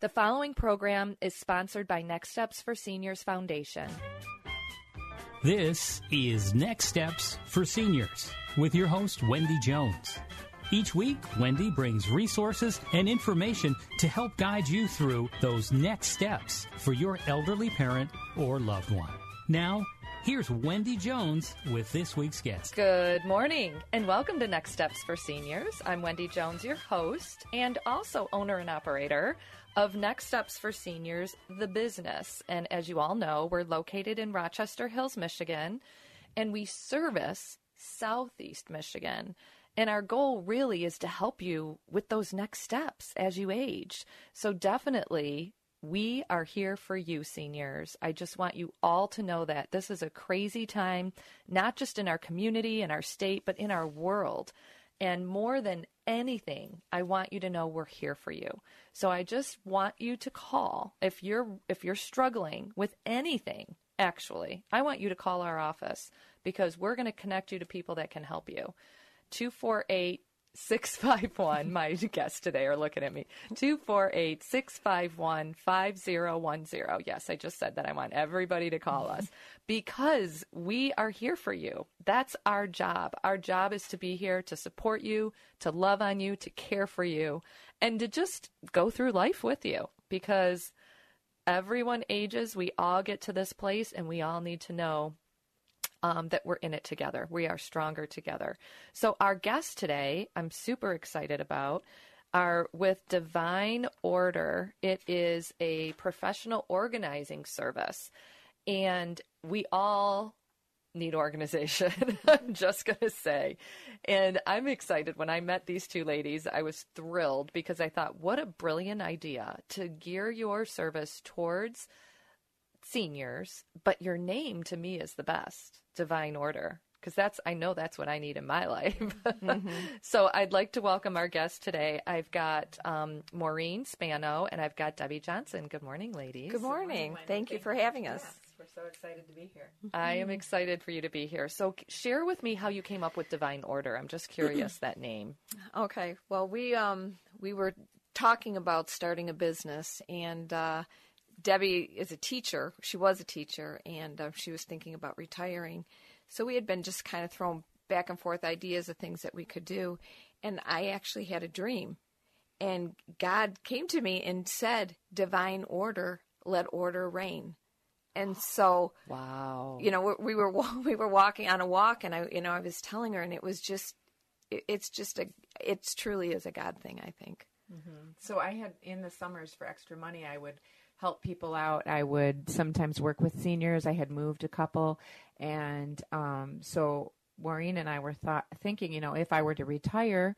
The following program is sponsored by Next Steps for Seniors Foundation. This is Next Steps for Seniors with your host, Wendy Jones. Each week, Wendy brings resources and information to help guide you through those next steps for your elderly parent or loved one. Now, here's Wendy Jones with this week's guest. Good morning and welcome to Next Steps for Seniors. I'm Wendy Jones, your host and also owner and operator of Next Steps for Seniors, the business. And as you all know, we're located in Rochester Hills, Michigan, and we service Southeast Michigan. And our goal really is to help you with those next steps as you age. So definitely we are here for you, seniors. I just want you all to know that this is a crazy time, not just in our community and our state, but in our world. And more than anything, I want you to know we're here for you. So I just want you to call if you're if you're struggling with anything, actually. I want you to call our office because we're going to connect you to people that can help you. 248 651 my guests today are looking at me. 248 651 5010 yes i just said that. I want everybody to call us. Because we are here for you. That's our job. Our job is to be here to support you to love on you to care for you and to just go through life with you. Because everyone ages. We all get to this place and we all need to know um, that we're in it together. We are stronger together. So, our guests today, I'm super excited about, are with Divine Order. It is a professional organizing service, and we all need organization. I'm just going to say. And I'm excited. When I met these two ladies, I was thrilled because I thought, what a brilliant idea to gear your service towards seniors, but your name to me is the best divine order because that's I know that's what I need in my life. mm-hmm. So I'd like to welcome our guest today. I've got um, Maureen Spano and I've got Debbie Johnson. Good morning, ladies. Good morning. Good morning Thank, Thank you for having us. Yes, we're so excited to be here. I am excited for you to be here. So share with me how you came up with Divine Order. I'm just curious that name. Okay. Well, we um we were talking about starting a business and. Uh, Debbie is a teacher. She was a teacher, and uh, she was thinking about retiring. So we had been just kind of throwing back and forth ideas of things that we could do. And I actually had a dream. And God came to me and said, Divine order, let order reign. And so, wow, you know, we were we were walking on a walk, and I, you know, I was telling her, and it was just, it's just a, it's truly is a God thing, I think. Mm-hmm. So I had in the summers for extra money, I would help people out. I would sometimes work with seniors. I had moved a couple, and um, so Maureen and I were thought, thinking, you know, if I were to retire,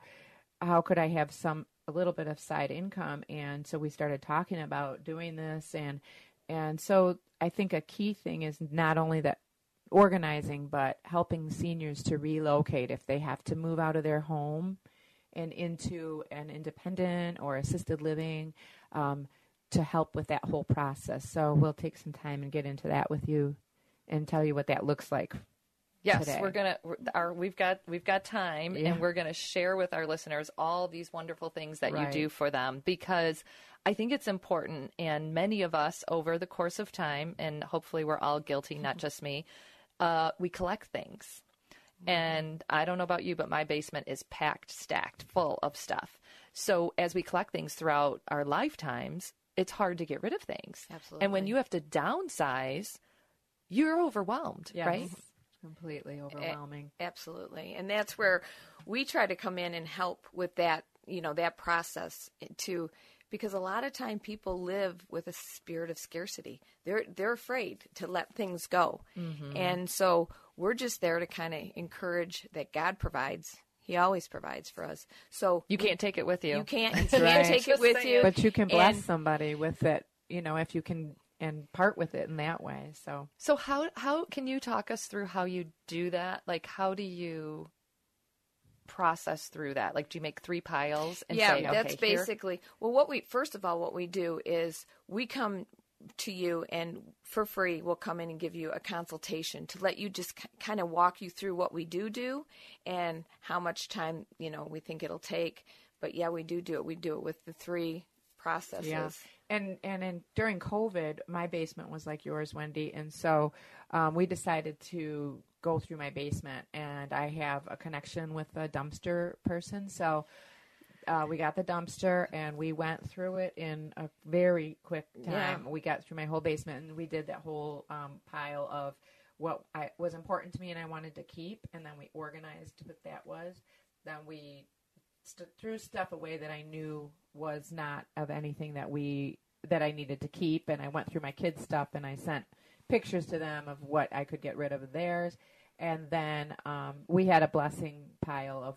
how could I have some a little bit of side income? And so we started talking about doing this, and and so I think a key thing is not only that organizing, but helping seniors to relocate if they have to move out of their home and into an independent or assisted living. Um, to help with that whole process. So we'll take some time and get into that with you and tell you what that looks like. Yes, today. we're gonna. Our we've got we've got time, yeah. and we're gonna share with our listeners all these wonderful things that right. you do for them because I think it's important. And many of us, over the course of time, and hopefully we're all guilty, not just me, uh, we collect things. And I don't know about you, but my basement is packed, stacked, full of stuff. So as we collect things throughout our lifetimes, it's hard to get rid of things. Absolutely. And when you have to downsize, you're overwhelmed, Yes. right? Completely overwhelming. Absolutely. And that's where we try to come in and help with that, you know, that process to because a lot of time people live with a spirit of scarcity. They're they're afraid to let things go. Mm-hmm. And so we're just there to kind of encourage that God provides. He always provides for us. So You can't take it with you. you can't you can't Right. take it with you. But you can bless And- somebody with it, you know, if you can and part with it in that way. So So how how can you talk us through how you do that? Like how do you process through that? Like do you make three piles and yeah, say, okay, that's here- basically well. What we first of all, what we do is we come to you and for free we'll come in and give you a consultation to let you just k- kind of walk you through what we do do and how much time you know we think it'll take. But yeah we do do it. We do it with the three processes. Yeah, and and in, during COVID, my basement was like yours, Wendy, and so um, we decided to go through my basement, and I have a connection with a dumpster person, so. Uh, we got the dumpster and we went through it in a very quick time. We got through my whole basement and we did that whole um, pile of what I, was important to me and I wanted to keep, and then we organized what that was. Then we st- threw stuff away that I knew was not of anything that we that I needed to keep, and I went through my kids' stuff and I sent pictures to them of what I could get rid of theirs, and then um, we had a blessing pile of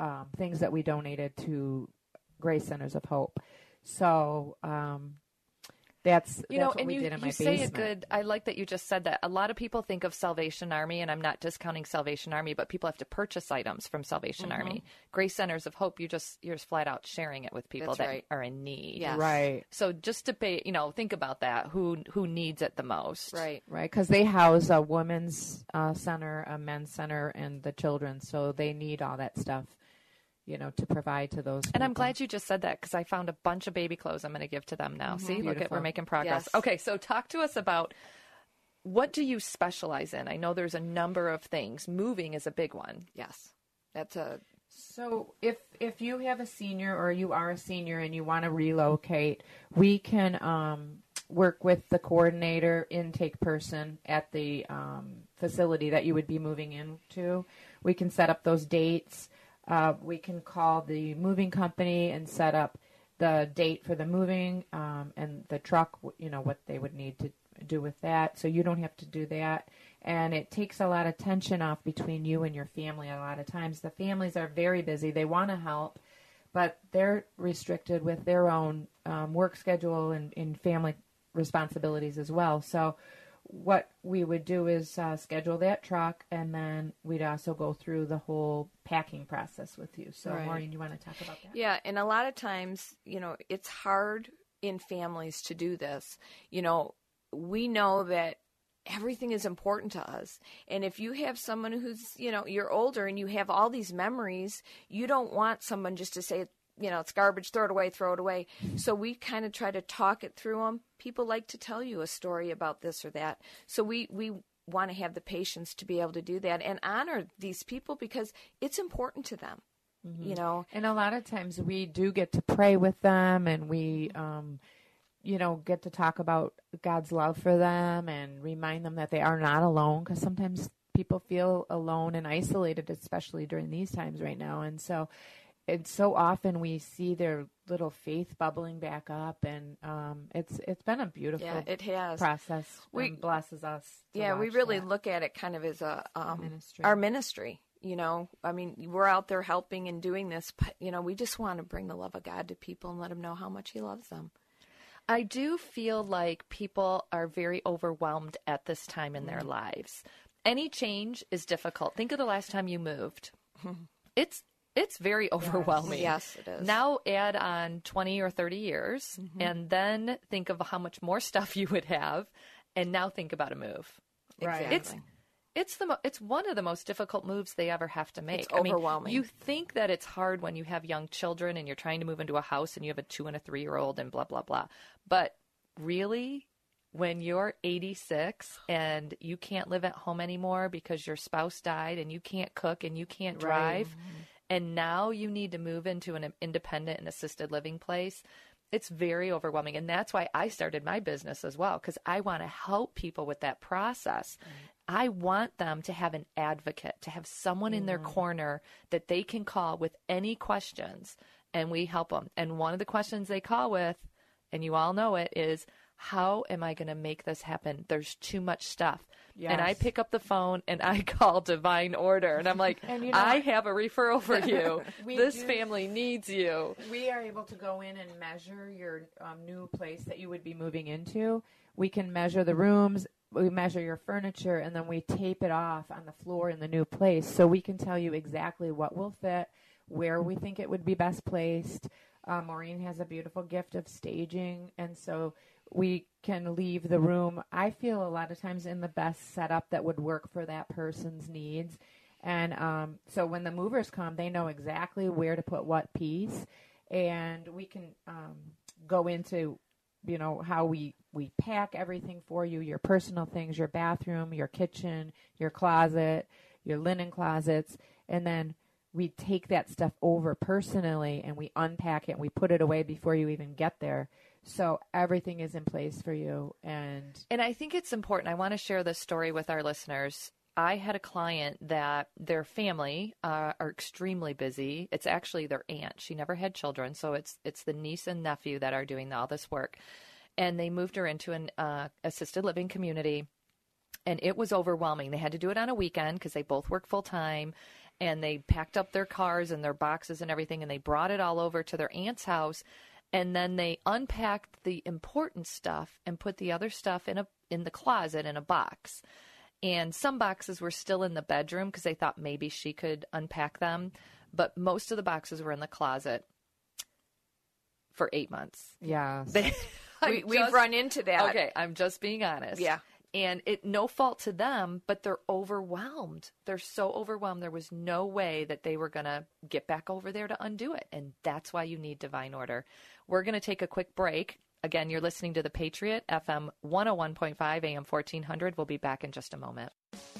um, things that we donated to Grace Centers of Hope. So um, that's you that's know, what and we you, did in my you say basement. it good. I like that you just said that. A lot of people think of Salvation Army, and I'm not discounting Salvation Army, but people have to purchase items from Salvation Mm-hmm. Army. Grace Centers of Hope, you just you're just flat out sharing it with people That's that right. are in need. Yes. Right. So just to pay, you know, think about that. Who who needs it the most? right Right, because they house a women's uh, center, a men's center, and the children, so they need all that stuff, you know, to provide to those. And I'm glad you just said that because I found a bunch of baby clothes I'm going to give to them now. See, look at Mm-hmm. We're making progress. Yes. Okay, so talk to us about what do you specialize in? I know there's a number of things. Moving is a big one. yes that's a So if if you have a senior or you are a senior and you want to relocate, we can um, work with the coordinator intake person at the um, facility that you would be moving into. We can set up those dates. Uh, we can call the moving company and set up the date for the moving um, and the truck. You know what they would need to do with that, so you don't have to do that. And it takes a lot of tension off between you and your family a lot of times. The families are very busy. They want to help but they're restricted with their own um, work schedule and, and family responsibilities as well. So what we would do is uh, schedule that truck and then we'd also go through the whole packing process with you so Right. maureen you want to talk about that Yeah, and a lot of times, you know, it's hard in families to do this. You know, we know that everything is important to us. And if you have someone who's, you know, you're older and you have all these memories, you don't want someone just to say, you know, it's garbage, throw it away, throw it away. So we kind of try to talk it through them. People like to tell you a story about this or that. So we, we want to have the patience to be able to do that and honor these people because it's important to them. You know, And a lot of times we do get to pray with them and we, um, you know, get to talk about God's love for them and remind them that they are not alone because sometimes people feel alone and isolated, especially during these times right now. And so, and so often we see their little faith bubbling back up, and um, it's it's been a beautiful yeah, it has. process. We- and blesses us. to yeah we really that. look at it kind of as a um, Ministry. our ministry you know i mean we're out there helping and doing this but you know we just want to bring the love of god to people and let them know how much he loves them I do feel like people are very overwhelmed at this time in their lives. Any change is difficult. Think of the last time you moved. It's it's very overwhelming. Yes, it is. Now add on 20 or 30 years mm-hmm. and then think of how much more stuff you would have and now think about a move. Right. exactly. It's it's the mo- it's one of the most difficult moves they ever have to make. It's I mean, overwhelming. you think that it's hard when you have young children and you're trying to move into a house and you have a two and a three year old and blah blah blah. But really, when you're 86 and you can't live at home anymore because your spouse died and you can't cook and you can't drive, mm-hmm. And now you need to move into an independent and assisted living place, it's very overwhelming. And that's why I started my business as well, because I want to help people with that process. I want them to have an advocate, to have someone in their corner that they can call with any questions, and we help them. And one of the questions they call with, and you all know it, is how am I going to make this happen? There's too much stuff. And I pick up the phone and I call Divine Order, and I'm like, And you know- I have a referral for you. This do- family needs you. we are able to go in and measure your um, new place that you would be moving into. We can measure the rooms, we measure your furniture, and then we tape it off on the floor in the new place so we can tell you exactly what will fit, where we think it would be best placed. Uh, Maureen has a beautiful gift of staging, and so we can leave the room, I feel a lot of times, in the best setup that would work for that person's needs. And um, so when the movers come, they know exactly where to put what piece, and we can um, go into, you know, how we we pack everything for you, your personal things, your bathroom, your kitchen, your closet, your linen closets, and then we take that stuff over personally and we unpack it and we put it away before you even get there. So everything is in place for you and And I think it's important. I want to share this story with our listeners. I had a client that their family uh, are extremely busy. It's actually their aunt. She never had children, so it's it's the niece and nephew that are doing all this work. And they moved her into an uh, assisted living community, and it was overwhelming. They had to do it on a weekend because they both work full time, and they packed up their cars and their boxes and everything, and they brought it all over to their aunt's house, and then they unpacked the important stuff and put the other stuff in a in the closet in a box. And some boxes were still in the bedroom because they thought maybe she could unpack them, but most of the boxes were in the closet for eight months. yeah. They, we, we've just- run into that. Okay, I'm just being honest. Yeah. And it no fault to them, but they're overwhelmed. They're so overwhelmed. There was no way that they were going to get back over there to undo it. And that's why you need divine order. We're going to take a quick break. Again, you're listening to The Patriot, FM 101.5, AM 1400. We'll be back in just a moment.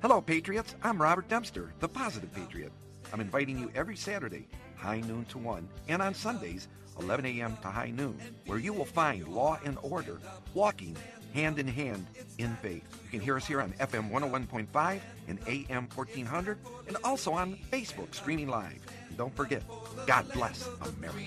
Hello, Patriots. I'm Robert Dempster, the Positive Patriot. I'm inviting you every Saturday, high noon to 1, and on Sundays, 11 a.m. to high noon, where you will find law and order walking hand in hand in faith. You can hear us here on FM 101.5 and AM 1400, and also on Facebook streaming live. And don't forget, God bless America.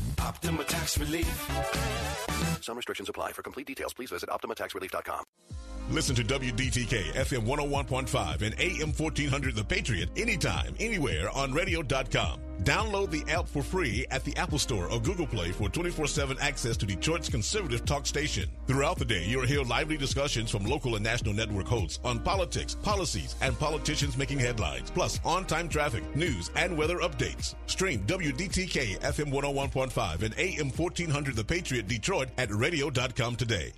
Optima Tax Relief. Some restrictions apply. For complete details, please visit OptimaTaxRelief.com. Listen to WDTK FM 101.5 and AM 1400 The Patriot anytime, anywhere on radio.com. Download the app for free at the Apple Store or Google Play for 24-7 access to Detroit's conservative talk station. Throughout the day, you'll hear lively discussions from local and national network hosts on politics, policies, and politicians making headlines, plus on-time traffic, news, and weather updates. Stream WDTK FM 101.5 and AM 1400 The Patriot Detroit at radio.com today.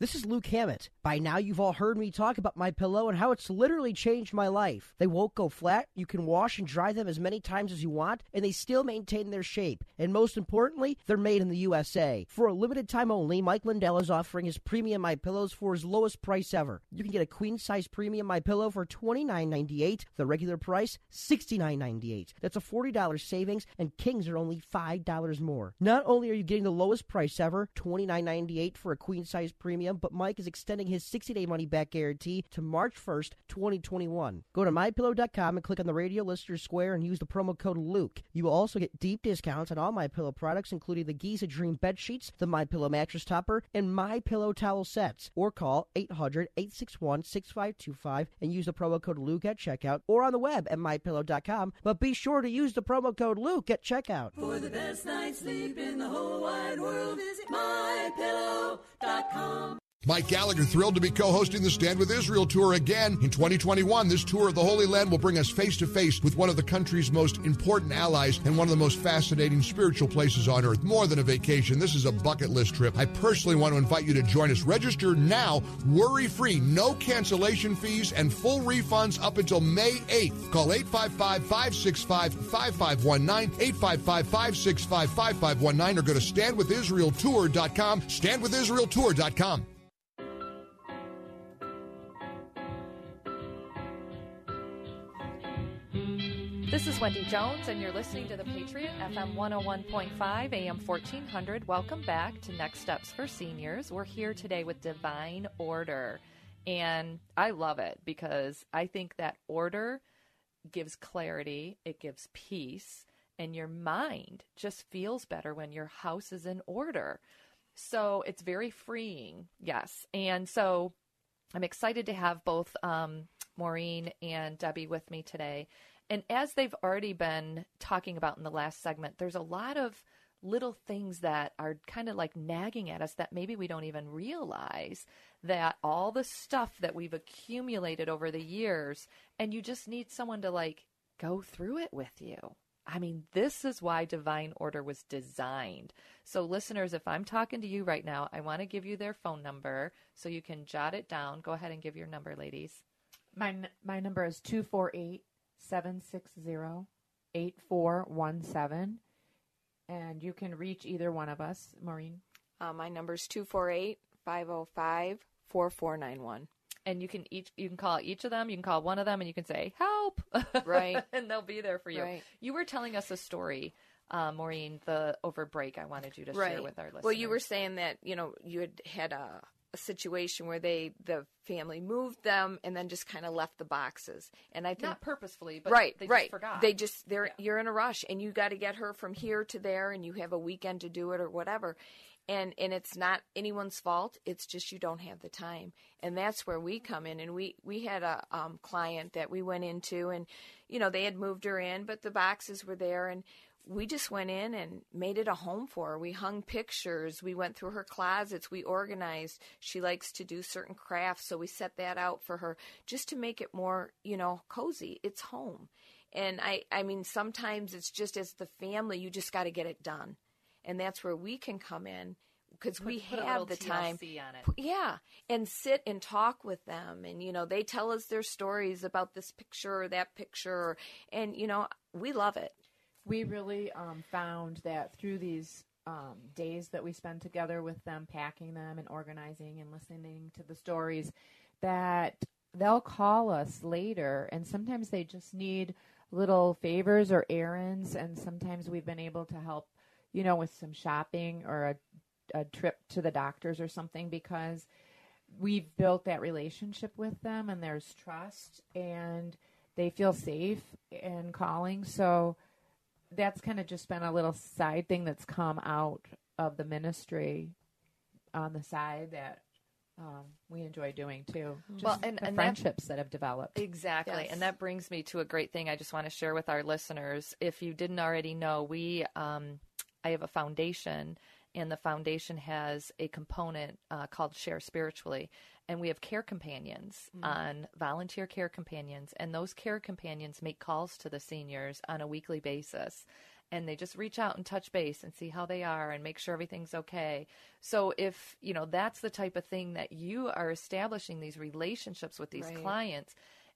This is Luke Hammett. By now, you've all heard me talk about my pillow and how it's literally changed my life. They won't go flat. You can wash and dry them as many times as you want, and they still maintain their shape. And most importantly, they're made in the USA. For a limited time only, Mike Lindell is offering his premium my pillows for his lowest price ever. You can get a queen size premium my pillow for $29.98. The regular price $69.98. That's a $40 savings, and kings are only $5 more. Not only are you getting the lowest price ever, $29.98 for a queen size premium, but Mike is extending his 60 day money back guarantee to March 1st, 2021. Go to mypillow.com and click on the radio listener square and use the promo code Luke. You will also get deep discounts on all my pillow products, including the Giza Dream bed sheets, the My Pillow mattress topper, and My Pillow towel sets. Or call 800-861-6525 and use the promo code Luke at checkout, or on the web at mypillow.com. But be sure to use the promo code Luke at checkout. For the best night's sleep in the whole wide world, visit mypillow.com. Mike Gallagher thrilled to be co-hosting the Stand with Israel tour again in 2021. This tour of the Holy Land will bring us face to face with one of the country's most important allies and one of the most fascinating spiritual places on earth. More than a vacation, this is a bucket list trip. I personally want to invite you to join us. Register now, worry-free, no cancellation fees and full refunds up until May 8th. Call 855-565-5519, 855-565-5519 or go to standwithisraeltour.com, standwithisraeltour.com. This is Wendy Jones, and you're listening to The Patriot, FM 101.5, AM 1400. Welcome back to Next Steps for Seniors. We're here today with Divine Order, and I love it because I think that order gives clarity, it gives peace, and your mind just feels better when your house is in order. So it's very freeing, yes. And so I'm excited to have both um, Maureen and Debbie with me today. And as they've already been talking about in the last segment, there's a lot of little things that are kind of like nagging at us that maybe we don't even realize that all the stuff that we've accumulated over the years and you just need someone to like go through it with you. I mean, this is why divine order was designed. So, listeners, if I'm talking to you right now, I want to give you their phone number so you can jot it down. Go ahead and give your number, ladies. My, my number is 248 760 8417. And you can reach either one of us. Maureen? Uh, my number is 248 505 4491. And you can each you can call each of them. You can call one of them, and you can say help, right? and they'll be there for you. Right. You were telling us a story, uh, Maureen, the over break. I wanted you to right. share with our listeners. Well, you were saying that you know you had had a, a situation where they the family moved them and then just kind of left the boxes, and I think not purposefully, but right, they right. just forgot. They just they're yeah. you're in a rush, and you got to get her from here to there, and you have a weekend to do it or whatever and and it's not anyone's fault it's just you don't have the time and that's where we come in and we we had a um, client that we went into and you know they had moved her in but the boxes were there and we just went in and made it a home for her. We hung pictures. We went through her closets. We organized. She likes to do certain crafts so we set that out for her just to make it more you know cozy. It's home. And i i mean sometimes it's just as the family you just got to get it done. And that's where we can come in because we put have the time yeah and sit and talk with them and you know they tell us their stories about this picture or that picture and you know we love it. We really um, found that through these um, days that we spend together with them packing them and organizing and listening to the stories that they'll call us later and sometimes they just need little favors or errands and sometimes we've been able to help you know, with some shopping or a, a trip to the doctors or something because we've built that relationship with them and there's trust and they feel safe in calling. So that's kind of just been a little side thing that's come out of the ministry on the side that um, we enjoy doing too. Just well, and, and friendships that, that, have developed. Exactly. Yes. And that brings me to a great thing I just want to share with our listeners. If you didn't already know, we um, I have a foundation, and the foundation has a component uh, called Share Spiritually. And we have care companions mm-hmm. on volunteer care companions, and those care companions make calls to the seniors on a weekly basis. and they just reach out and touch base and see how they are and make sure everything's okay. So if, you know, that's the type of thing that you are establishing these relationships with these Right. clients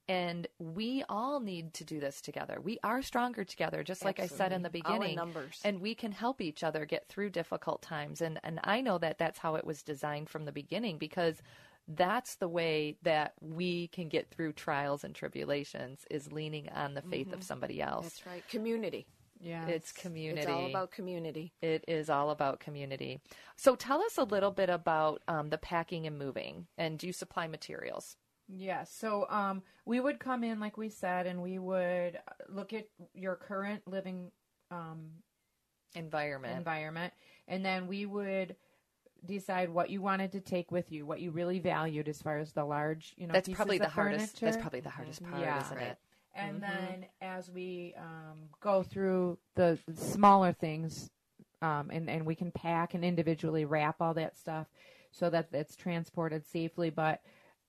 and we all need to do this together. We are stronger together, just like I said in the Absolutely. All beginning. numbers. And we can help each other get through difficult times. And and I know that that's how it was designed from the beginning because that's the way that we can get through trials and tribulations is leaning on the faith of Mhm. somebody else. That's right. Community. Yeah. It's community. It's all about community. It is all about community. So tell us a little bit about um, the packing and moving. And do you supply materials? Yeah, so um, we would come in, like we said, and we would uh, look at your current living um, environment. environment, and then we would decide what you wanted to take with you, what you really valued as far as the large, you know, That's pieces probably the hardest- that's probably the hardest part, yeah. isn't it? And Mhm. then as we um, go through the smaller things, um, and and we can pack and individually wrap all that stuff so that it's transported safely, but.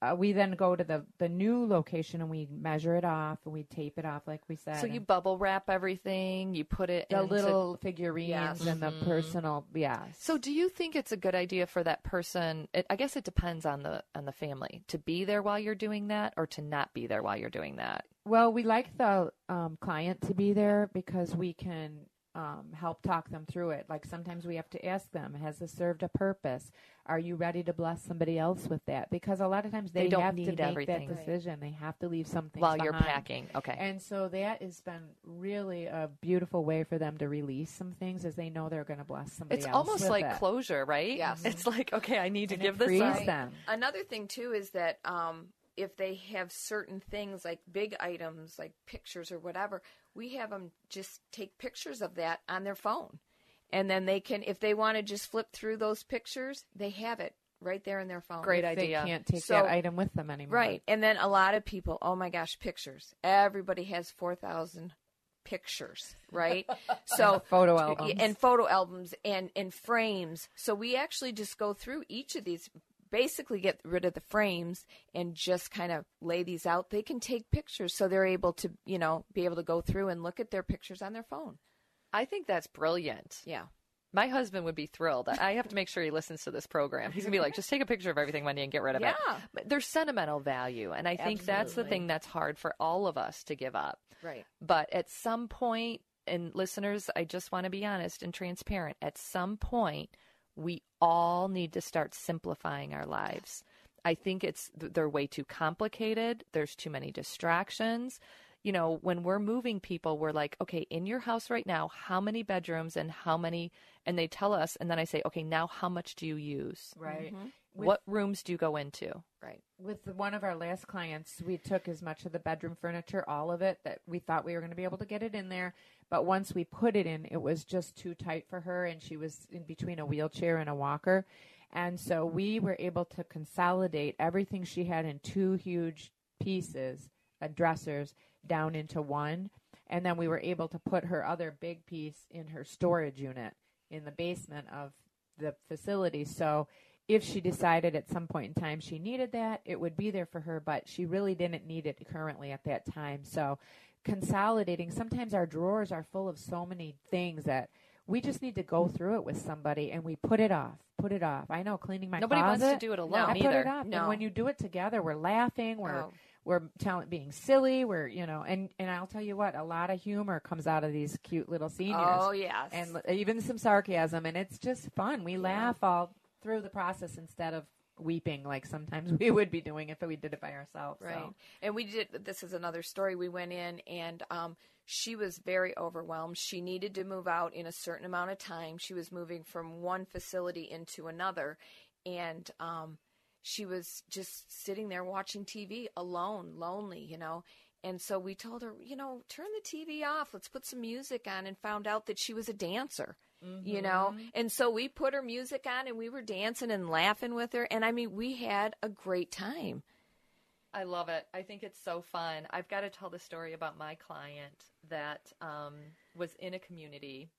Uh, we then go to the, the new location and we measure it off and we tape it off like we said. So you bubble wrap everything, you put it in the into- little figurines Yes. and the Mhm. personal yeah. So do you think it's a good idea for that person it, I guess it depends on the on the family to be there while you're doing that or to not be there while you're doing that. Well, we like the um, client to be there because we can um, help talk them through it. Like sometimes we have to ask them, has this served a purpose? Are you ready to bless somebody else with that? Because a lot of times they, They don't have to need make everything. that decision. They have to leave something While you're packing. Okay. And so that has been really a beautiful way for them to release some things as they know they're going to bless somebody It's else. almost with like it. closure, right? Yes. It's like, okay, I need to And give it this up. them. Another thing too is that um, if they have certain things like big items, like pictures or whatever, we have them just take pictures of that on their phone, and then they can, if they want to just flip through those pictures, they have it right there in their phone. Great idea. They can't take So- that item with them anymore. Right, and then a lot of people, oh my gosh, pictures. Everybody has four thousand pictures, right? so Photo albums. and photo albums and and frames. So we actually just go through each of these basically get rid of the frames and just kind of lay these out. They can take pictures so they're able to, you know, be able to go through and look at their pictures on their phone. I think that's brilliant. Yeah. My husband would be thrilled. I have to make sure he listens to this program. He's gonna be like, just take a picture of everything, Wendy, and get rid of it. Yeah. But there's sentimental value, and I think that's the thing that's hard for all of us to give up. Right. But at some point, and listeners, I just want to be honest and transparent. At some point, we all need to start simplifying our lives. I think it's they're way too complicated. There's too many distractions. You know, when we're moving people, we're like, okay, in your house right now, how many bedrooms and how many? And they tell us, and then I say, okay, now how much do you use? Right. Mm-hmm. With- What rooms do you go into? Right. With one of our last clients, we took as much of the bedroom furniture, all of it, that we thought we were going to be able to get it in there. But once we put it in, it was just too tight for her, and she was in between a wheelchair and a walker. And so we were able to consolidate everything she had in two huge pieces, uh, dressers, down into one. And then we were able to put her other big piece in her storage unit in the basement of the facility. So if she decided at some point in time she needed that, it would be there for her, but she really didn't need it currently at that time. So consolidating, sometimes our drawers are full of so many things that we just need to go through it with somebody and we put it off, put it off. I know cleaning my Nobody wants to do it alone I put either. it off. No. And when you do it together, we're laughing, we're Oh. we're telling being silly, we're you know, and and I'll tell you what, a lot of humor comes out of these cute little seniors. Oh, yes. and even some sarcasm, and it's just fun. We laugh all through the process instead of weeping like sometimes we would be doing if we did it by ourselves. so. Right. And we did, this is another story. We went in and um, she was very overwhelmed. She needed to move out in a certain amount of time. She was moving from one facility into another. And um, she was just sitting there watching TV alone, lonely, you know. And so we told her, you know, turn the TV off. Let's put some music on. And found out that she was a dancer, you know. And so we put her music on and we were dancing and laughing with her. And I mean, we had a great time. I love it. I think it's so fun. I've got to tell the story about my client that um, was in a community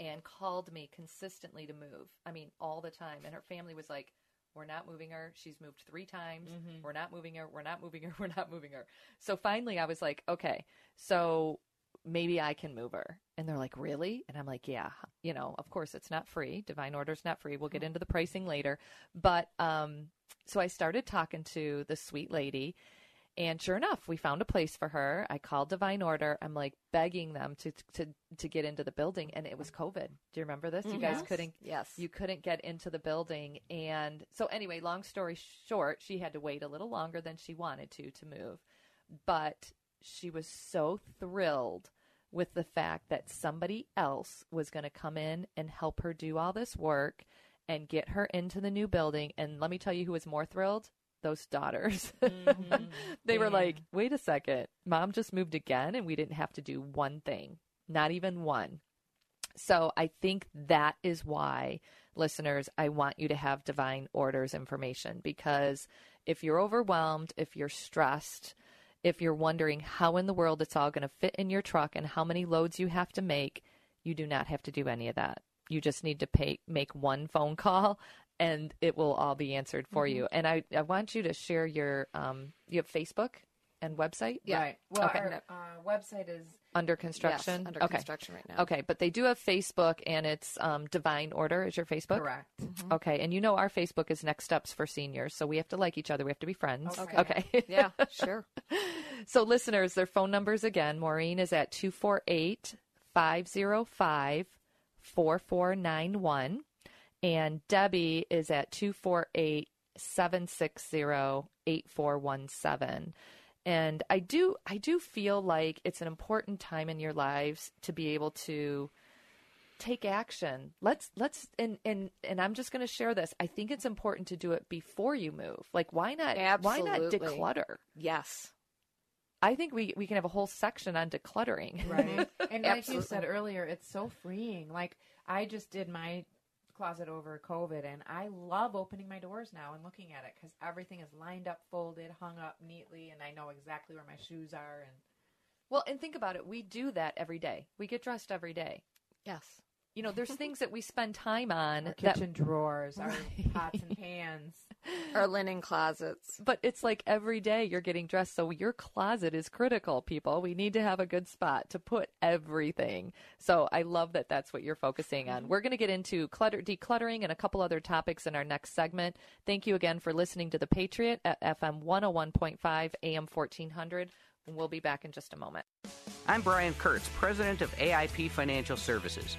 and called me consistently to move. I mean, all the time. And her family was like, we're not moving her. She's moved three times. We're not moving her. We're not moving her. We're not moving her. So finally, I was like, okay. So maybe I can move her. And they're like, really? And I'm like, yeah. You know, of course, it's not free. Divine Order's not free. We'll get into the pricing later. But um, so I started talking to the sweet lady. And sure enough, we found a place for her. I called Divine Order. I'm like begging them to to to get into the building, and it was COVID. Do you remember this? You guys couldn't. Yes. You couldn't get into the building, and so anyway, long story short, she had to wait a little longer than she wanted to to move, but she was so thrilled with the fact that somebody else was going to come in and help her do all this work and get her into the new building. And let me tell you who was more thrilled? Those daughters. Mm-hmm. they were like, wait a second, mom just moved again and we didn't have to do one thing, not even one. So I think that is why, listeners, I want you to have divine orders information because if you're overwhelmed, if you're stressed, if you're wondering how in the world it's all going to fit in your truck and how many loads you have to make, you do not have to do any of that. You just need to pay, make one phone call and it will all be answered for Mhm. you. And I, I want you to share your, um, you have Facebook and website? Right. Well, okay. our uh, website is under construction. under okay. construction right now. Okay, but they do have Facebook, and it's um, Divine Order. Is your Facebook Correct. Okay, and you know our Facebook is Next Steps for Seniors, so we have to like each other. We have to be friends. Okay. Okay. Yeah, sure. so, listeners, their phone numbers again. Maureen is at 248 505 4491, and Debbie is at 248 760 8417 and i do i do feel like it's an important time in your lives to be able to take action let's let's and and and i'm just going to share this i think it's important to do it before you move like why not Absolutely. why not declutter Yes. i think we we can have a whole section on decluttering Right. and like you said earlier, it's so freeing. Like I just did my closet over COVID, and I love opening my doors now and looking at it because everything is lined up, folded, hung up neatly, and I know exactly where my shoes are. And well and think about it we do that every day we get dressed every day Yes. You know there's things that we spend time on our that kitchen drawers, our pots and pans. Our linen closets. But it's like every day you're getting dressed. So your closet is critical, people. We need to have a good spot to put everything. So I love that that's what you're focusing on. We're going to get into clutter, decluttering and a couple other topics in our next segment. Thank you again for listening to The Patriot at FM 101.5 AM 1400. And we'll be back in just a moment. I'm Brian Kurtz, president of AIP Financial Services.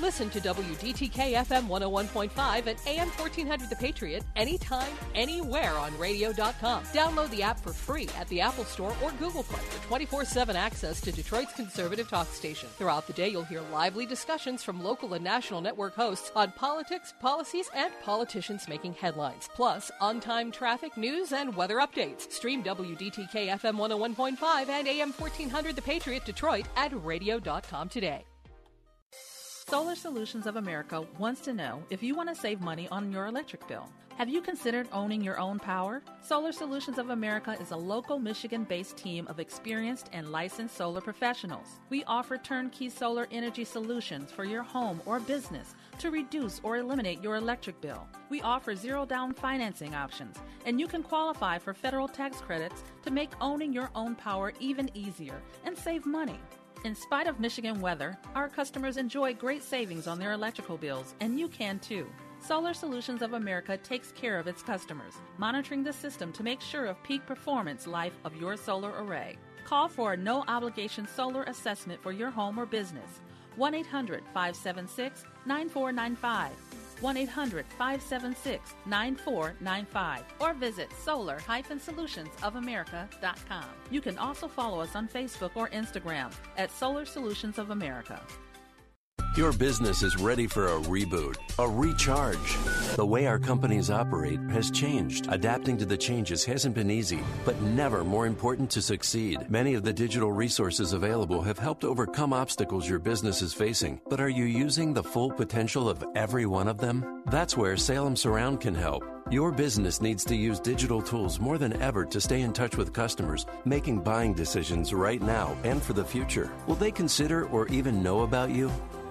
Listen to WDTK FM 101.5 and AM 1400 The Patriot anytime, anywhere on radio.com. Download the app for free at the Apple Store or Google Play for 24 7 access to Detroit's conservative talk station. Throughout the day, you'll hear lively discussions from local and national network hosts on politics, policies, and politicians making headlines. Plus, on time traffic, news, and weather updates. Stream WDTK FM 101.5 and AM 1400 The Patriot Detroit at radio.com today. Solar Solutions of America wants to know if you want to save money on your electric bill. Have you considered owning your own power? Solar Solutions of America is a local Michigan based team of experienced and licensed solar professionals. We offer turnkey solar energy solutions for your home or business to reduce or eliminate your electric bill. We offer zero down financing options, and you can qualify for federal tax credits to make owning your own power even easier and save money. In spite of Michigan weather, our customers enjoy great savings on their electrical bills, and you can too. Solar Solutions of America takes care of its customers, monitoring the system to make sure of peak performance life of your solar array. Call for a no obligation solar assessment for your home or business. 1 800 576 9495. 1 800 576 9495 or visit solar solutionsofamerica.com. You can also follow us on Facebook or Instagram at Solar Solutions of America. Your business is ready for a reboot, a recharge. The way our companies operate has changed. Adapting to the changes hasn't been easy, but never more important to succeed. Many of the digital resources available have helped overcome obstacles your business is facing, but are you using the full potential of every one of them? That's where Salem Surround can help. Your business needs to use digital tools more than ever to stay in touch with customers, making buying decisions right now and for the future. Will they consider or even know about you?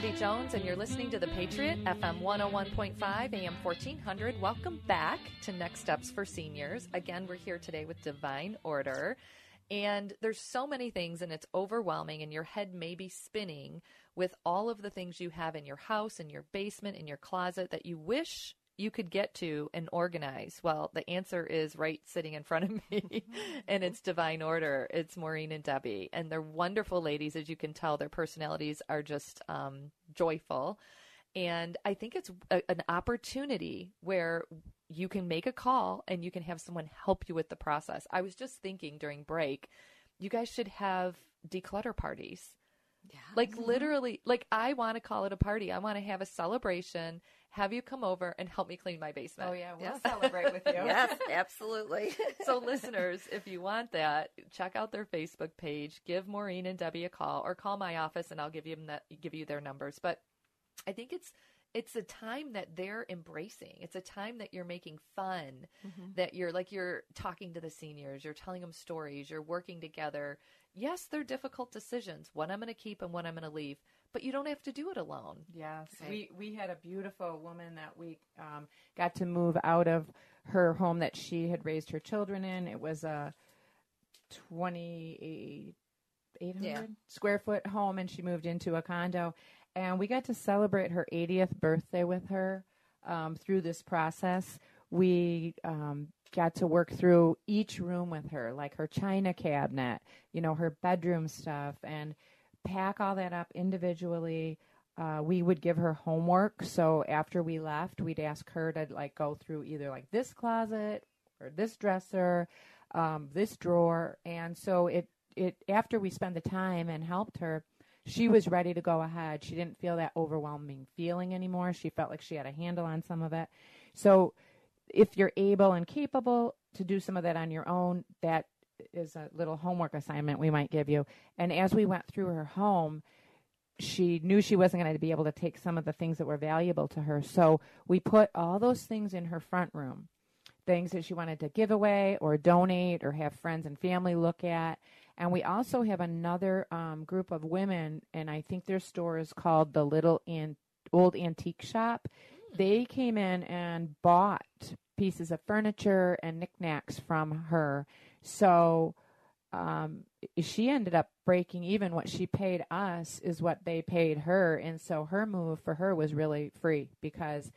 Wendy Jones, and you're listening to The Patriot, FM 101.5, AM 1400. Welcome back to Next Steps for Seniors. Again, we're here today with Divine Order. And there's so many things, and it's overwhelming, and your head may be spinning with all of the things you have in your house, in your basement, in your closet that you wish you could get to and organize? Well, the answer is right sitting in front of me, and it's Divine Order. It's Maureen and Debbie, and they're wonderful ladies. As you can tell, their personalities are just um, joyful. And I think it's a, an opportunity where you can make a call and you can have someone help you with the process. I was just thinking during break, you guys should have declutter parties. Yeah. Like literally, like I want to call it a party. I want to have a celebration, have you come over and help me clean my basement. Oh yeah, we'll celebrate with you. yes, absolutely. so listeners, if you want that, check out their Facebook page, give Maureen and Debbie a call or call my office and I'll give you them that, give you their numbers. But I think it's it's a time that they're embracing. It's a time that you're making fun, mm-hmm. that you're like you're talking to the seniors, you're telling them stories, you're working together. Yes, they're difficult decisions, what I'm going to keep and what I'm going to leave, but you don't have to do it alone. Yes, we we had a beautiful woman that we um, got to move out of her home that she had raised her children in. It was a twenty eight hundred yeah. square foot home, and she moved into a condo. And we got to celebrate her 80th birthday with her um, through this process. We um, got to work through each room with her, like her china cabinet, you know, her bedroom stuff, and pack all that up individually. Uh, we would give her homework. So after we left, we'd ask her to like go through either like this closet or this dresser, um, this drawer, and so it it after we spent the time and helped her, she was ready to go ahead. She didn't feel that overwhelming feeling anymore. She felt like she had a handle on some of it. So if you're able and capable to do some of that on your own, that is a little homework assignment we might give you. And as we went through her home, she knew she wasn't going to be able to take some of the things that were valuable to her. So we put all those things in her front room things that she wanted to give away or donate or have friends and family look at. And we also have another um, group of women, and I think their store is called the Little Old Antique Shop. They came in and bought pieces of furniture and knickknacks from her so um, she ended up breaking even. What she paid us is what they paid her, and so her move for her was really free because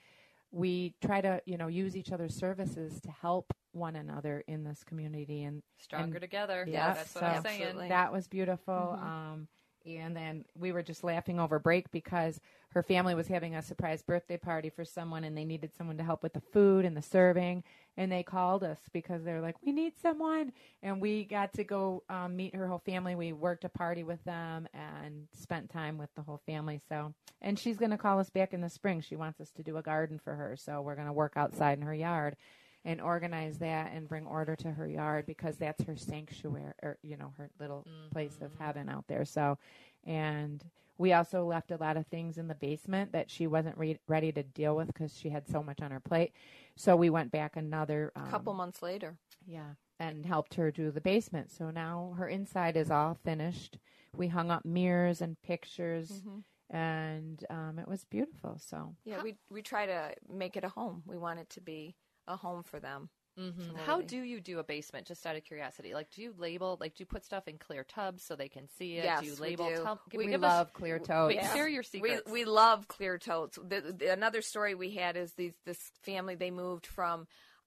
we try to you know use each other's services to help one another in this community and Stronger and- together. Yeah, That's what I'm saying. That was beautiful. Mhm. Um, and then we were just laughing over break because her family was having a surprise birthday party for someone and they needed someone to help with the food and the serving. And they called us because they're like, we need someone. And we got to go um, meet her whole family. We worked a party with them and spent time with the whole family. So, and she's going to call us back in the spring. She wants us to do a garden for her. So we're going to work outside in her yard and organize that and bring order to her yard because that's her sanctuary or you know her little place of heaven out there so and we also left a lot of things in the basement that she wasn't re- ready to deal with because she had so much on her plate so we went back another um, couple months later. yeah and helped her do the basement so now her inside is all finished we hung up mirrors and pictures Mhm. and um, it was beautiful so Yeah, we we try to make it a home. We want it to be a home for them. Mhm. How do you do a basement? Just out of curiosity, like do you label? Like do you put stuff in clear tubs so they can see it? Yes, do you we label? do. Tell- We give us- love clear totes. Wait, share your secrets. We we love clear totes. The, the, another story we had is these this family they moved from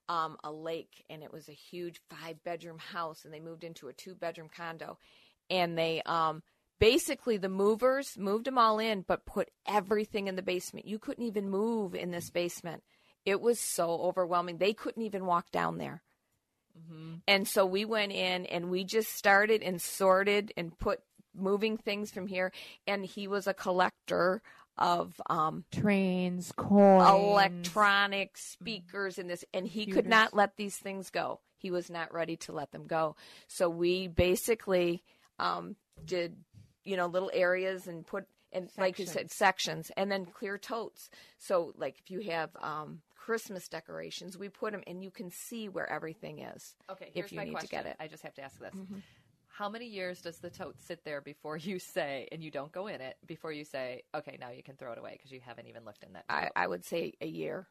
um, a lake and it was a huge five bedroom house and they moved into a two bedroom condo and they um basically the movers moved them all in but put everything in the basement. You couldn't even move in this basement. It was so overwhelming. They couldn't even walk down there. And so we went in and we just started and sorted and put moving things from here. And he was a collector of um, trains, coins, electronic speakers, and this. And he could not let these things go. He was not ready to let them go. So we basically um, did, you know, little areas and put. And like you said, sections, and then clear totes. So, like if you have um, Christmas decorations, we put them, and you can see where everything is. Okay, here's if you my need question. to get it. I just have to ask this. Mhm. How many years does the tote sit there before you say, and you don't go in it, before you say, okay, now you can throw it away because you haven't even looked in that I, tote? I would say a year.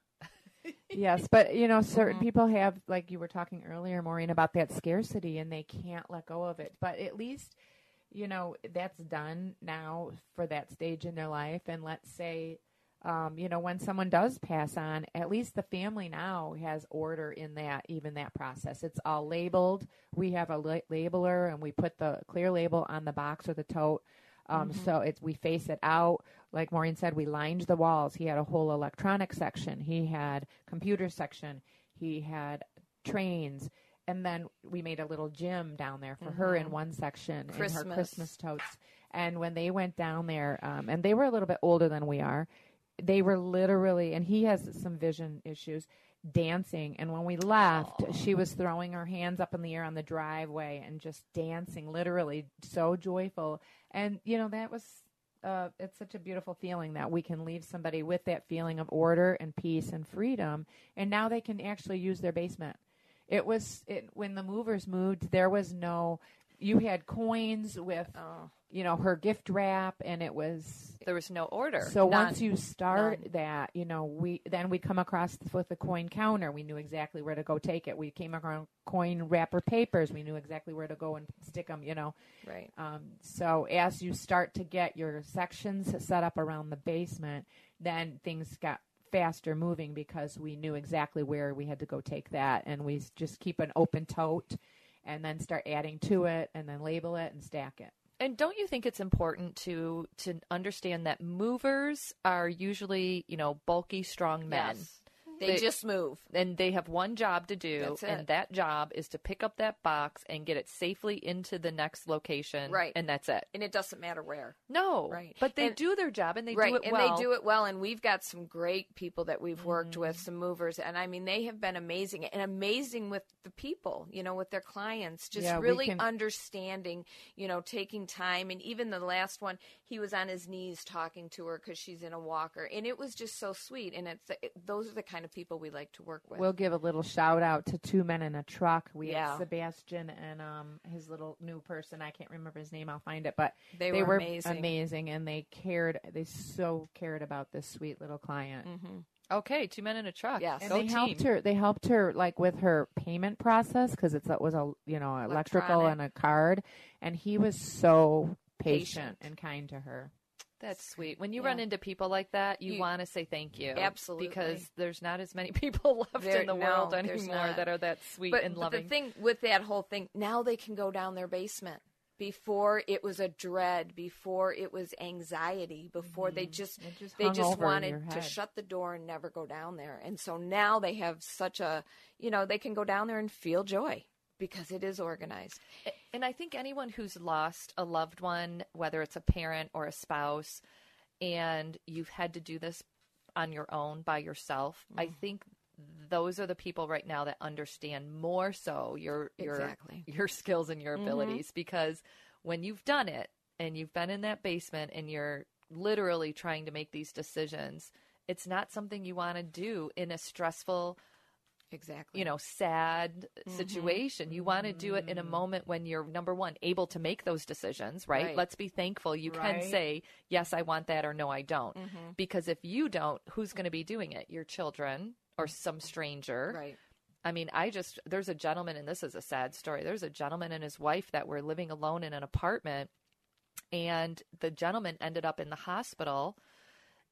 yes, but you know, certain Mhm. people have, like you were talking earlier, Maureen, about that scarcity, and they can't let go of it. But at least, you know, that's done now for that stage in their life. And let's say, um, you know, when someone does pass on, at least the family now has order in that, even that process. It's all labeled. We have a la- labeler, and we put the clear label on the box or the tote. Um, Mhm. So it's we face it out. Like Maureen said, we lined the walls. He had a whole electronic section. He had computer section. He had trains. And then we made a little gym down there for her in Mhm. one section in her Christmas. Christmas totes. And when they went down there, um, and they were a little bit older than we are, they were literally, and he has some vision issues, dancing. And when we left, she was throwing her hands up in the air on the driveway and just dancing, literally so joyful. And, you know, that was. Uh, it's such a beautiful feeling that we can leave somebody with that feeling of order and peace and freedom, and now they can actually use their basement. It was it when the movers moved. There was no. You had coins with, you know, her gift wrap, and it was there was no order. so None. once you start that, you know, we then we come across with the coin counter. We knew exactly where to go take it. We came across coin wrapper papers. We knew exactly where to go and stick them. You know, Right. Um, so as you start to get your sections set up around the basement, then things got faster moving because we knew exactly where we had to go take that, and we just keep an open tote, and then start adding to it, and then label it and stack it. And don't you think it's important to to understand that movers are usually, you know, bulky, strong men? Yes. They just move. And they have one job to do, That's it. and that job is to pick up that box and get it safely into the next location. Right. And that's it. And it doesn't matter where. No. Right. But they And- do their job and they right, do it and well. they do it well. And we've got some great people that we've worked with, Mm-hmm. some movers, and I mean they have been amazing and amazing with the people, you know, with their clients, just Yeah, really can- understanding, you know, taking time. And even the last one, he was on his knees talking to her because she's in a walker, and it was just so sweet. And it's it, those are the kind of people we like to work with. We'll give a little shout out to two men in a truck. We Yeah. had Sebastian and um his little new person. I can't remember his name. I'll find it. But They were amazing. amazing, and they cared. They so cared about this sweet little client. Mm-hmm. Okay, two men in a truck. Yes. And Go they team. helped her. They helped her like with her payment process because it was a you know electrical Electronic. and a card, and he was so patient, Patient. and kind to her. That's sweet. When you run into people like that, you, You- want to say thank you. Absolutely. Because there's not as many people left There- in the no, world anymore that are that sweet but, and but loving. the thing with that whole thing, now they can go down their basement. Before it was a dread, before it was anxiety, before they mm-hmm. just, just they just wanted to shut the door and never go down there. And so now they have such a, you know, they can go down there and feel joy because it is organized. And I think anyone who's lost a loved one, whether it's a parent or a spouse, and you've had to do this on your own by yourself, I Mm. think those are the people right now that understand more so your your Exactly. your skills and your Mhm. abilities because when you've done it and you've been in that basement and you're literally trying to make these decisions, it's not something you want to do in a stressful exactly you know sad Mhm. situation you want to do it in a moment when you're number one able to make those decisions right, Right. let's be thankful you can say yes i want that or no i don't Mhm. because if you don't who's going to be doing it your children or some stranger Right. I mean, I just, there's a gentleman, and this is a sad story. There's a gentleman and his wife that were living alone in an apartment, and the gentleman ended up in the hospital,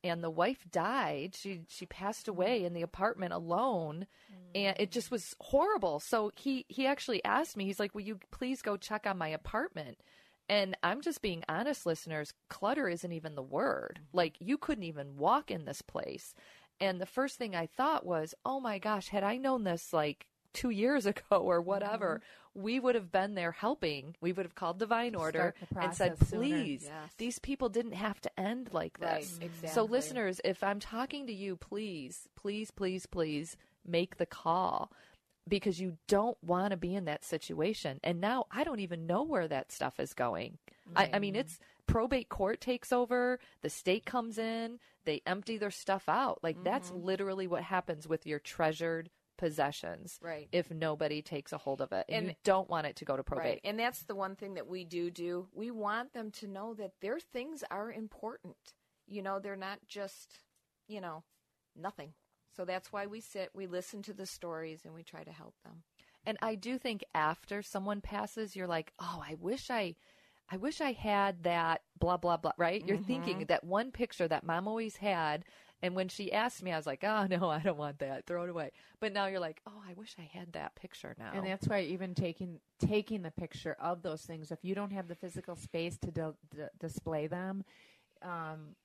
and the wife died. She she passed away in the apartment alone, and it just was horrible. So he he actually asked me, he's like, "Will you please go check on my apartment?" And I'm just being honest, listeners. Clutter isn't even the word. Mm-hmm. Like you couldn't even walk in this place. And the first thing I thought was, oh my gosh, had I known this like two years ago or whatever, we would have been there helping. We would have called Divine Order and said, please, Yes. these people didn't have to end like Right, this. So, listeners, if I'm talking to you, please, please, please, please make the call because you don't want to be in that situation. And now I don't even know where that stuff is going. I, I mean, it's probate court takes over, the state comes in, they empty their stuff out. Like, that's literally what happens with your treasured possessions Right. if nobody takes a hold of it. And, you don't want it to go to probate. Right. And that's the one thing that we do do. We want them to know that their things are important. You know, they're not just, you know, nothing. So that's why we sit, we listen to the stories, and we try to help them. And I do think after someone passes, you're like, oh, I wish I, I wish I had that blah blah blah. Right? You're thinking Mhm. that one picture that mom always had, and when she asked me, I was like, oh no, I don't want that. Throw it away. But now you're like, oh, I wish I had that picture now. And that's why even taking taking the picture of those things, if you don't have the physical space to di- di- display them, um,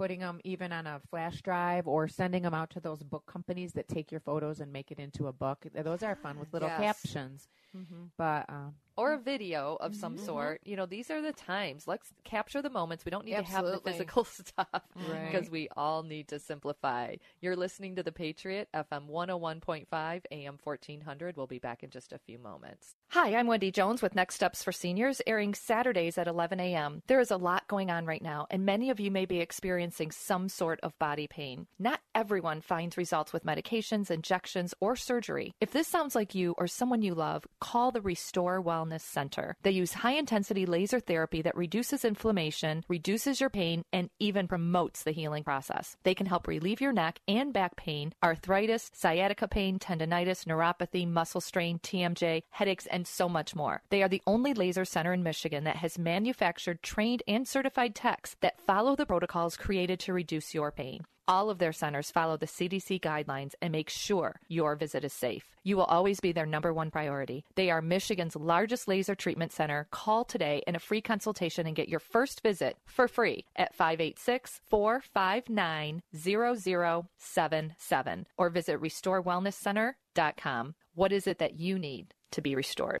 putting them even on a flash drive or sending them out to those book companies that take your photos and make it into a book, those are fun with little Yes. captions. Mhm. But um, or a video of some Mm-hmm. sort. You know, these are the times. Let's capture the moments. We don't need to have the physical stuff Right. because we all need to simplify. You're listening to The Patriot, FM 101.5, AM 1400. We'll be back in just a few moments. Hi, I'm Wendy Jones with Next Steps for Seniors, airing Saturdays at 11 a.m. There is a lot going on right now, and many of you may be experiencing some sort of body pain. Not everyone finds results with medications, injections, or surgery. If this sounds like you or someone you love, call the Restore Wellness Center. They use high intensity laser therapy that reduces inflammation, reduces your pain, and even promotes the healing process. They can help relieve your neck and back pain, arthritis, sciatica pain, tendonitis, neuropathy, muscle strain, TMJ, headaches, and so much more. They are the only laser center in Michigan that has manufactured, trained, and certified techs that follow the protocols created to reduce your pain. All of their centers follow the CDC guidelines and make sure your visit is safe. You will always be their number one priority. They are Michigan's largest laser treatment center. Call today in a free consultation and get your first visit for free at 586 459 0077 or visit restorewellnesscenter.com. What is it that you need to be restored?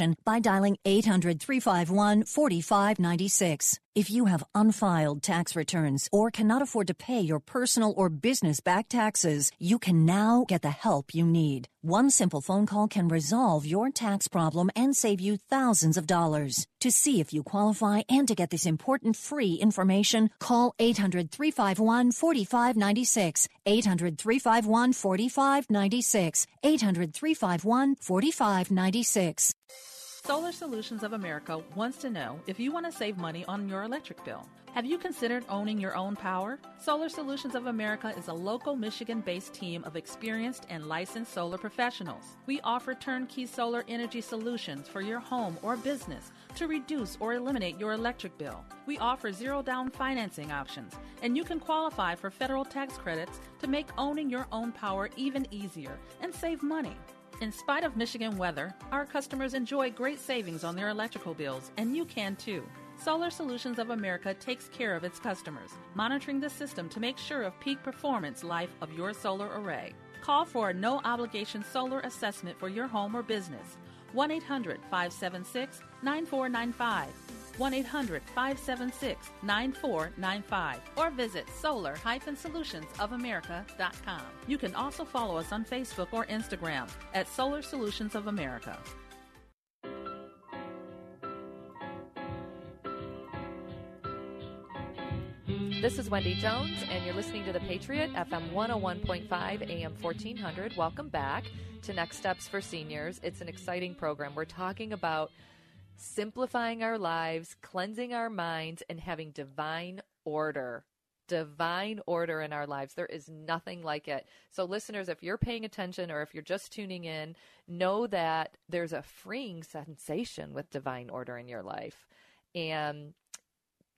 by dialing 800 351 4596. If you have unfiled tax returns or cannot afford to pay your personal or business back taxes, you can now get the help you need. One simple phone call can resolve your tax problem and save you thousands of dollars. To see if you qualify and to get this important free information, call 800 351 4596. 800 351 4596. 800 351 4596. Solar Solutions of America wants to know if you want to save money on your electric bill. Have you considered owning your own power? Solar Solutions of America is a local Michigan based team of experienced and licensed solar professionals. We offer turnkey solar energy solutions for your home or business to reduce or eliminate your electric bill. We offer zero down financing options, and you can qualify for federal tax credits to make owning your own power even easier and save money. In spite of Michigan weather, our customers enjoy great savings on their electrical bills, and you can too. Solar Solutions of America takes care of its customers, monitoring the system to make sure of peak performance life of your solar array. Call for a no obligation solar assessment for your home or business. 1 800 576 9495. 1 800 576 9495 or visit solar solutionsofamerica.com. You can also follow us on Facebook or Instagram at Solar Solutions of America. This is Wendy Jones, and you're listening to The Patriot, FM 101.5, AM 1400. Welcome back to Next Steps for Seniors. It's an exciting program. We're talking about simplifying our lives, cleansing our minds, and having divine order. Divine order in our lives. There is nothing like it. So, listeners, if you're paying attention or if you're just tuning in, know that there's a freeing sensation with divine order in your life. And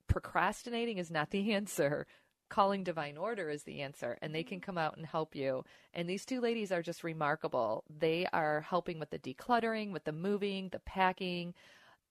procrastinating is not the answer. Calling divine order is the answer, and they can mm-hmm. come out and help you. And these two ladies are just remarkable. They are helping with the decluttering, with the moving, the packing,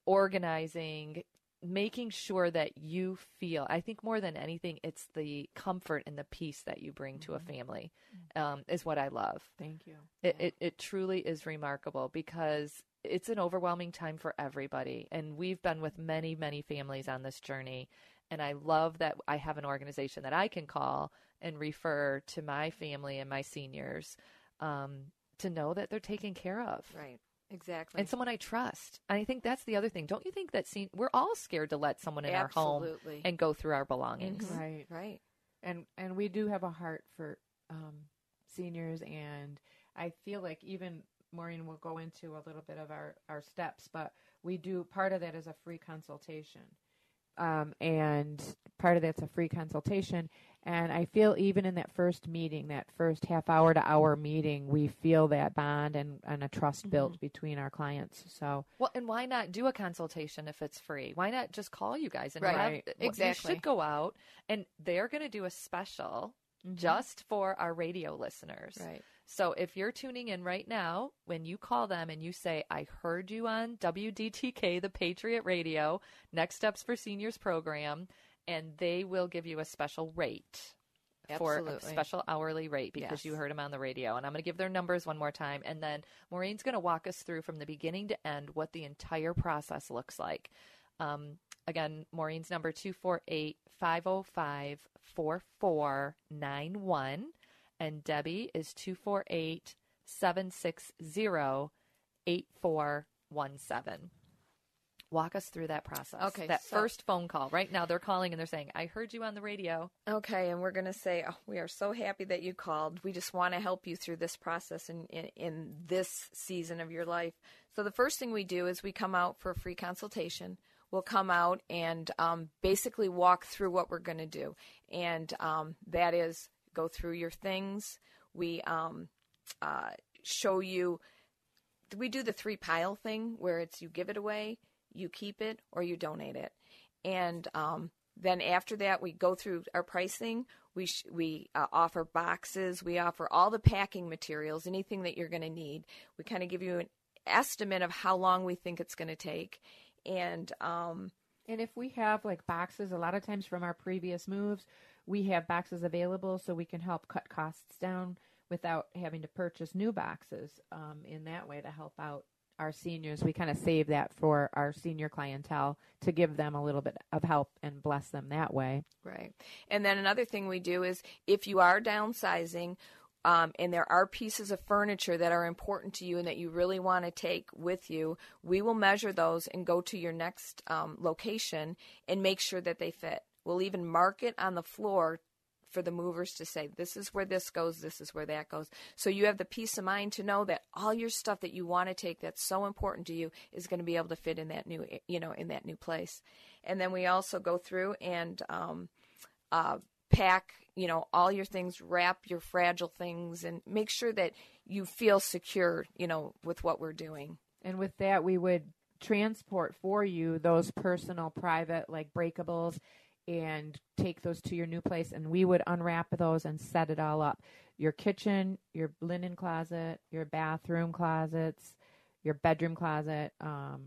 organizing, making sure that you feel. I think more than anything, it's the comfort and the peace that you bring to a family, um, is what I love. Thank you. It, it, it truly is remarkable because it's an overwhelming time for everybody. And we've been with many, many families on this journey. And I love that I have an organization that I can call and refer to my family and my seniors um, to know that they're taken care of. Right. Exactly. And someone I trust. And I think that's the other thing. Don't you think that sen- we're all scared to let someone in our home and go through our belongings? Right. Right. And and we do have a heart for um, seniors, and I feel like even Maureen will go into a little bit of our our steps, but we do part of that is a free consultation. Um, and part of that's a free consultation. And I feel even in that first meeting, that first half hour to hour meeting, we feel that bond and, and a trust built mm-hmm. between our clients. So Well, and why not do a consultation if it's free? Why not just call you guys and Right. have, Exactly. You should go out, and they're going to do a special mm-hmm. just for our radio listeners. Right. So if you're tuning in right now, when you call them and you say, "I heard you on WDTK, the Patriot Radio, Next Steps for Seniors program," and they will give you a special rate. For a special hourly rate because Yes. you heard them on the radio. And I'm going to give their numbers one more time. And then Maureen's going to walk us through from the beginning to end what the entire process looks like. Um, again, Maureen's number 248 505 4491. And Debbie is 248 760 8417. Walk us through that process. Okay, That so- first phone call. Right now, they're calling and they're saying, I heard you on the radio. Okay, and we're going to say oh, we are so happy that you called. We just want to help you through this process in, in in this season of your life. So the first thing we do is we come out for a free consultation. We'll come out and um, basically walk through what we're going to do, and um, that is go through your things. We um, uh, show you. We do the three pile thing where it's you give it away, you keep it, or you donate it, and um, then after that we go through our pricing. We sh- we uh, offer boxes. We offer all the packing materials, anything that you're going to need. We kind of give you an estimate of how long we think it's going to take, and um, And if we have like boxes, a lot of times from our previous moves, we have boxes available so we can help cut costs down without having to purchase new boxes um, in that way to help out our seniors. We kind of save that for our senior clientele to give them a little bit of help and bless them that way. Right. And then another thing we do is if you are downsizing, um, and there are pieces of furniture that are important to you and that you really want to take with you, we will measure those and go to your next um, location and make sure that they fit. We'll even mark it on the floor for the movers to say, this is where this goes, this is where that goes. So you have the peace of mind to know that all your stuff that you want to take that's so important to you is going to be able to fit in that new, you know, in that new place. And then we also go through and um, uh, pack, you know, all your things, wrap your fragile things, and make sure that you feel secure, you know, with what we're doing. And with that, we would transport for you those personal, private, like breakables and take those to your new place and we would unwrap those and set it all up. Your kitchen your linen closet your bathroom closets your bedroom closet um,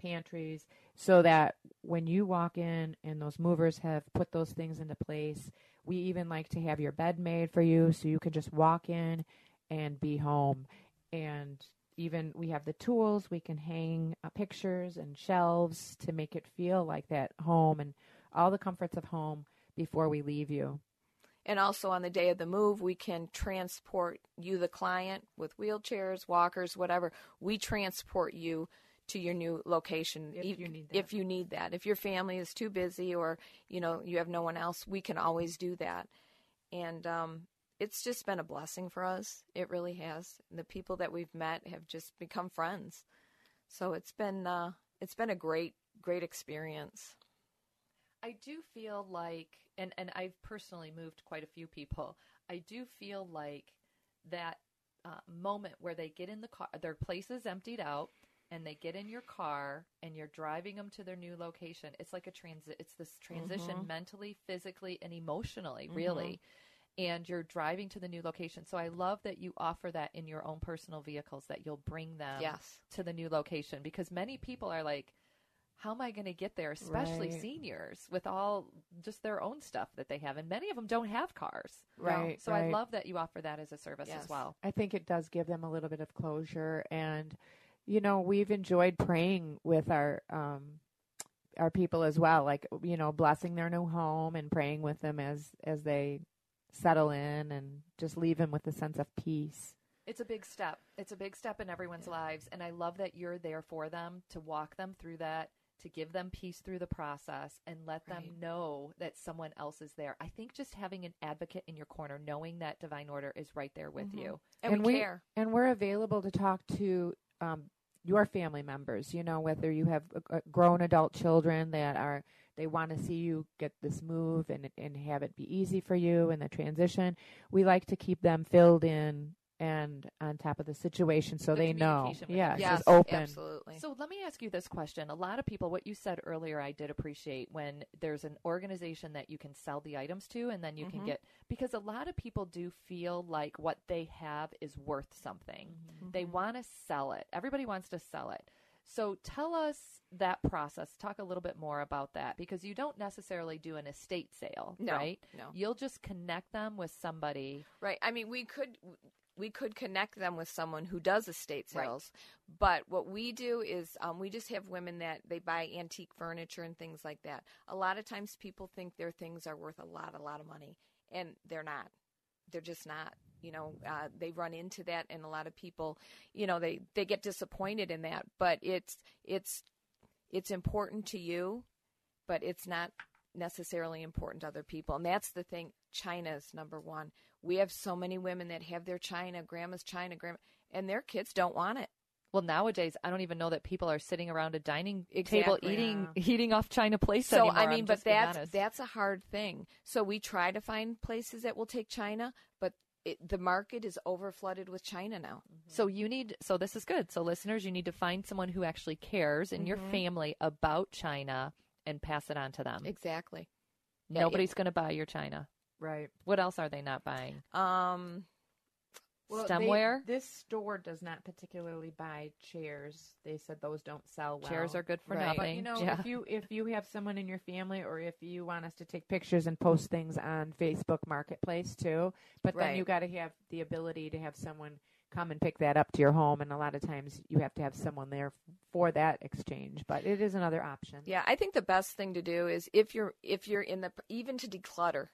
pantries so that when you walk in and those movers have put those things into place we even like to have your bed made for you so you can just walk in and be home. And even we have the tools we can hang uh, pictures and shelves to make it feel like that home and all the comforts of home before we leave you. And also on the day of the move, we can transport you, the client, with wheelchairs, walkers, whatever. We transport you to your new location if you need that. If you need that. If your family is too busy or you know you have no one else, we can always do that. And um, it's just been a blessing for us. It really has. And the people that we've met have just become friends. So it's been uh, it's been a great great experience. I do feel like, and, and I've personally moved quite a few people, I do feel like that uh, moment where they get in the car, their place is emptied out, and they get in your car and you're driving them to their new location. It's like a transit. It's this transition Mhm. mentally, physically, and emotionally, Mhm. really. And you're driving to the new location. So I love that you offer that in your own personal vehicles, that you'll bring them Yes. to the new location because many people are like, how am I going to get there, especially Right. seniors with all just their own stuff that they have? And many of them don't have cars. Right, So I love that you offer that as a service as well. I think it does give them a little bit of closure, and you know we've enjoyed praying with our um, our people as well, like you know blessing their new home and praying with them as as they settle in and just leave them with a sense of peace. It's a big step. It's a big step in everyone's lives. And I love that you're there for them to walk them through that, to give them peace through the process, and let them know that someone else is there. I think just having an advocate in your corner, knowing that divine order is right there with Mhm. you. And we care. And we're available to talk to um, your family members. You know, whether you have uh, grown adult children that are they want to see you get this move and and have it be easy for you in the transition. We like to keep them filled in and on top of the situation so they know. communication with Yes, it's open. absolutely. So let me ask you this question. A lot of people, what you said earlier, I did appreciate when there's an organization that you can sell the items to and then you can Mhm. get, because a lot of people do feel like what they have is worth something. They want to sell it. Everybody wants to sell it. So tell us that process. Talk a little bit more about that because you don't necessarily do an estate sale, No, right? no. You'll just connect them with somebody. Right. I mean, we could we could connect them with someone who does estate Right. sales, but what we do is um, we just have women that they buy antique furniture and things like that. A lot of times, people think their things are worth a lot, a lot of money, and they're not. They're just not. You know, uh, they run into that, and a lot of people, you know, they they get disappointed in that. But it's it's it's important to you, but it's not necessarily important to other people. And that's the thing. China is number one. We have so many women that have their China, grandma's China, grandma, and their kids don't want it. Well, nowadays, I don't even know that people are sitting around a dining Exactly. table eating eating off China plates So anymore. I I'm mean, but that's that's a hard thing. So we try to find places that will take China, but it, the market is over flooded with China now. So you need so this is good. So listeners, you need to find someone who actually cares in your Mhm. family about China and pass it on to them. Exactly. Yeah, Nobody's going to buy your China. Right. What else are they not buying? Um, Well, they- Stemware? this store does not particularly buy chairs. They said those don't sell well. Chairs are good for But, nothing. you know, Yeah. if you if you have someone in your family, or if you want us to take pictures and post things on Facebook Marketplace too, but then you got to have the ability to have someone come and pick that up to your home and a lot of times you have to have someone there for that exchange but it is another option Yeah, I think the best thing to do is if you're if you're in the even to declutter,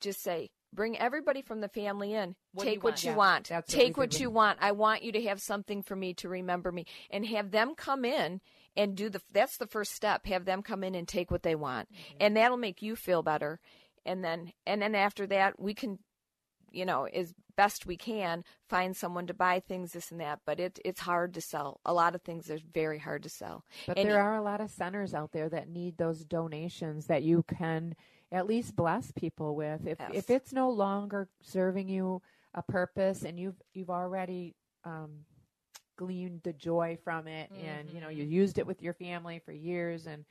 just say bring everybody from the family in. What do you Take what want? you Yeah, want. that's what Take what did you want. I want you to have something for me to remember me and have them come in and do the that's the first step. Have them come in and take what they want. Mm-hmm. And that'll make you feel better. And then and then after that we can you know, as best we can, find someone to buy things, this and that. But it, it's hard to sell. A lot of things are very hard to sell. But And there are a lot of centers out there that need those donations that you can at least bless people with. If Yes. if it's no longer serving you a purpose and you've you've already um, gleaned the joy from it and you know you used it with your family for years and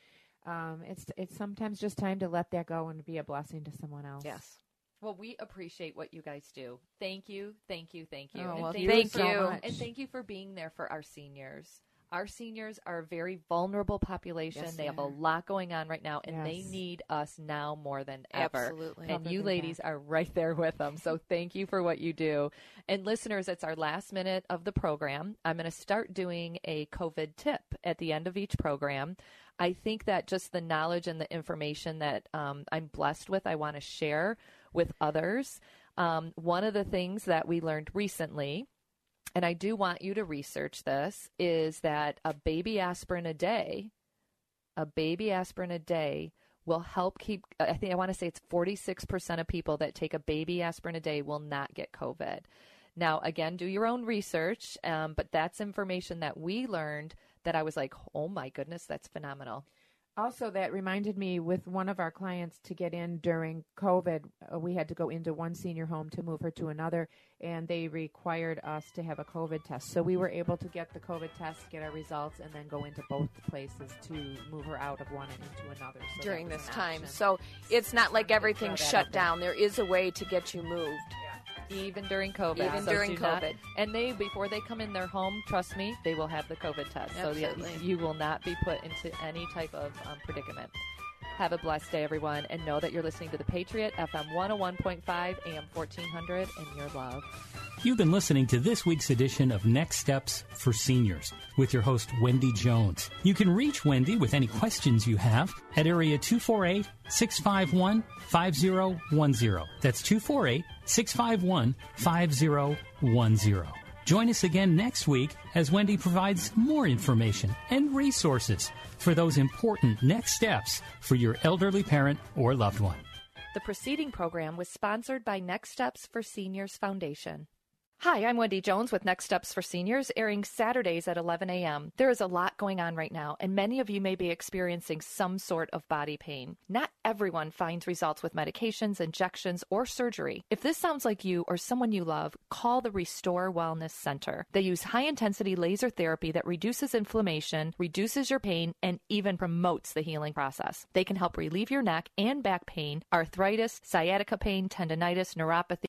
um, it's it's sometimes just time to let that go and be a blessing to someone else. Yes. Well, we appreciate what you guys do. Thank you, thank you, thank you. Oh, and well, thank, thank you, for- you. and thank you for being there for our seniors. Our seniors are a very vulnerable population. Yes, they they have a lot going on right now, and they need us now more than ever. Absolutely. And you ladies are right there with them. So thank you for what you do. And listeners, it's our last minute of the program. I'm going to start doing a COVID tip at the end of each program. I think that just the knowledge and the information that um, I'm blessed with, I want to share with others. Um, one of the things that we learned recently, and I do want you to research this, is that a baby aspirin a day, a baby aspirin a day will help keep, I think I want to say it's 46% of people that take a baby aspirin a day will not get COVID. Now, again, do your own research, um, but that's information that we learned that I was like, oh my goodness, that's phenomenal. Also, that reminded me with one of our clients to get in during COVID, uh, we had to go into one senior home to move her to another, and they required us to have a COVID test. So we were able to get the COVID test, get our results, and then go into both places to move her out of one and into another. So during this time. So it's not like everything's shut down. There is a way to get you moved. Even during COVID. Even So during do not- COVID. and they before they come in their home, trust me, they will have the COVID test. So Absolutely. that you will not be put into any type of um, predicament. Have a blessed day, everyone, and know that you're listening to the Patriot FM 101.5 AM 1400, and your love. You've been listening to this week's edition of Next Steps for Seniors with your host, Wendy Jones. You can reach Wendy with any questions you have at area 248 651 5010. That's 248 651 5010. Join us again next week as Wendy provides more information and resources for those important next steps for your elderly parent or loved one. The preceding program was sponsored by Next Steps for Seniors Foundation. Hi, I'm Wendy Jones with Next Steps for Seniors, airing Saturdays at 11 a.m. There is a lot going on right now, and many of you may be experiencing some sort of body pain. Not everyone finds results with medications, injections, or surgery. If this sounds like you or someone you love, call the Restore Wellness Center. They use high intensity laser therapy that reduces inflammation, reduces your pain, and even promotes the healing process. They can help relieve your neck and back pain, arthritis, sciatica pain, tendonitis, neuropathy.